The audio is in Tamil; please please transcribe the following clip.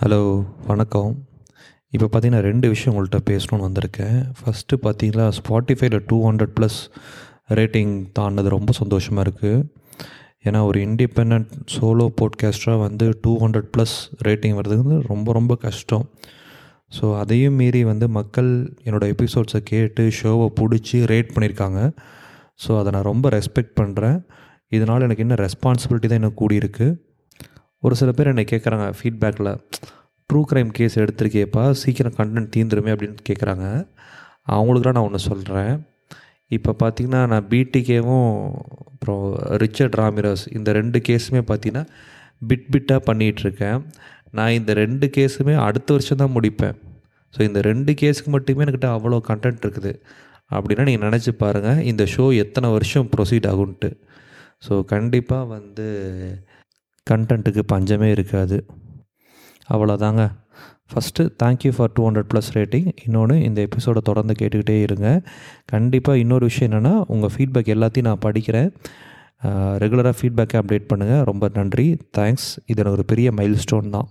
ஹலோ வணக்கம். இப்போ பார்த்தீங்கன்னா ரெண்டு விஷயம் உங்கள்கிட்ட பேசணும்னு வந்திருக்கேன். ஃபஸ்ட்டு பார்த்தீங்கன்னா ஸ்பாட்டிஃபைல டூ ஹண்ட்ரட் ப்ளஸ் ரேட்டிங் தாண்டினது ரொம்ப சந்தோஷமாக இருக்குது ஏன்னா ஒரு இண்டிபெண்ட் சோலோ போட்காஸ்டராக வந்து டூ ஹண்ட்ரட் ப்ளஸ் ரேட்டிங் வர்றதுக்கு ரொம்ப ரொம்ப கஷ்டம். ஸோ அதையும் மீறி வந்து மக்கள் என்னோடய எபிசோட்ஸை கேட்டு ஷோவை பிடிச்சி ரேட் பண்ணியிருக்காங்க ஸோ அதை நான் ரொம்ப ரெஸ்பெக்ட் பண்ணுறேன் இதனால் எனக்கு இன்னும் ரெஸ்பான்சிபிலிட்டி தான் எனக்கு கூடியிருக்கு. ஒரு சில பேர் என்னை கேட்குறாங்க ஃபீட்பேக்கில் ட்ரூ க்ரைம் கேஸ் எடுத்திருக்கேப்பா சீக்கிரம் கண்டென்ட் தீந்துருமே அப்படின்னு கேட்குறாங்க அவங்களுக்குலாம் நான் ஒன்று சொல்கிறேன் இப்போ பார்த்தீங்கன்னா நான் பிடிகேவும் அப்புறம் ரிச்சர்ட் ராமிரஸ் இந்த ரெண்டு கேஸுமே பார்த்திங்கன்னா பிட் பிட்டாக பண்ணிகிட்ருக்கேன் நான் இந்த ரெண்டு கேஸுமே அடுத்த வருஷம் தான் முடிப்பேன். ஸோ இந்த ரெண்டு கேஸுக்கு மட்டுமே என்கிட்ட அவ்வளோ கண்டென்ட் இருக்குது. அப்படின்னா நீங்கள் நினச்சி பாருங்கள் இந்த ஷோ எத்தனை வருஷம் ப்ரொசீட் ஆகுன்ட்டு. ஸோ கண்டிப்பாக வந்து கண்டென்ட்டுக்கு பஞ்சமே இருக்காது. அவ்வளோதாங்க. First thank you for two hundred plus rating இன்னொன்று இந்த எபிசோடை தொடர்ந்து கேட்டுக்கிட்டே இருங்க. கண்டிப்பாக இன்னொரு விஷயம் என்னென்னா உங்கள் ஃபீட்பேக் எல்லாத்தையும் நான் படிக்கிறேன். ரெகுலராக ஃபீட்பேக்கை அப்டேட் பண்ணுங்கள் ரொம்ப நன்றி. தேங்க்ஸ் இது எனக்கு ஒரு பெரிய மைல் ஸ்டோன் தான்.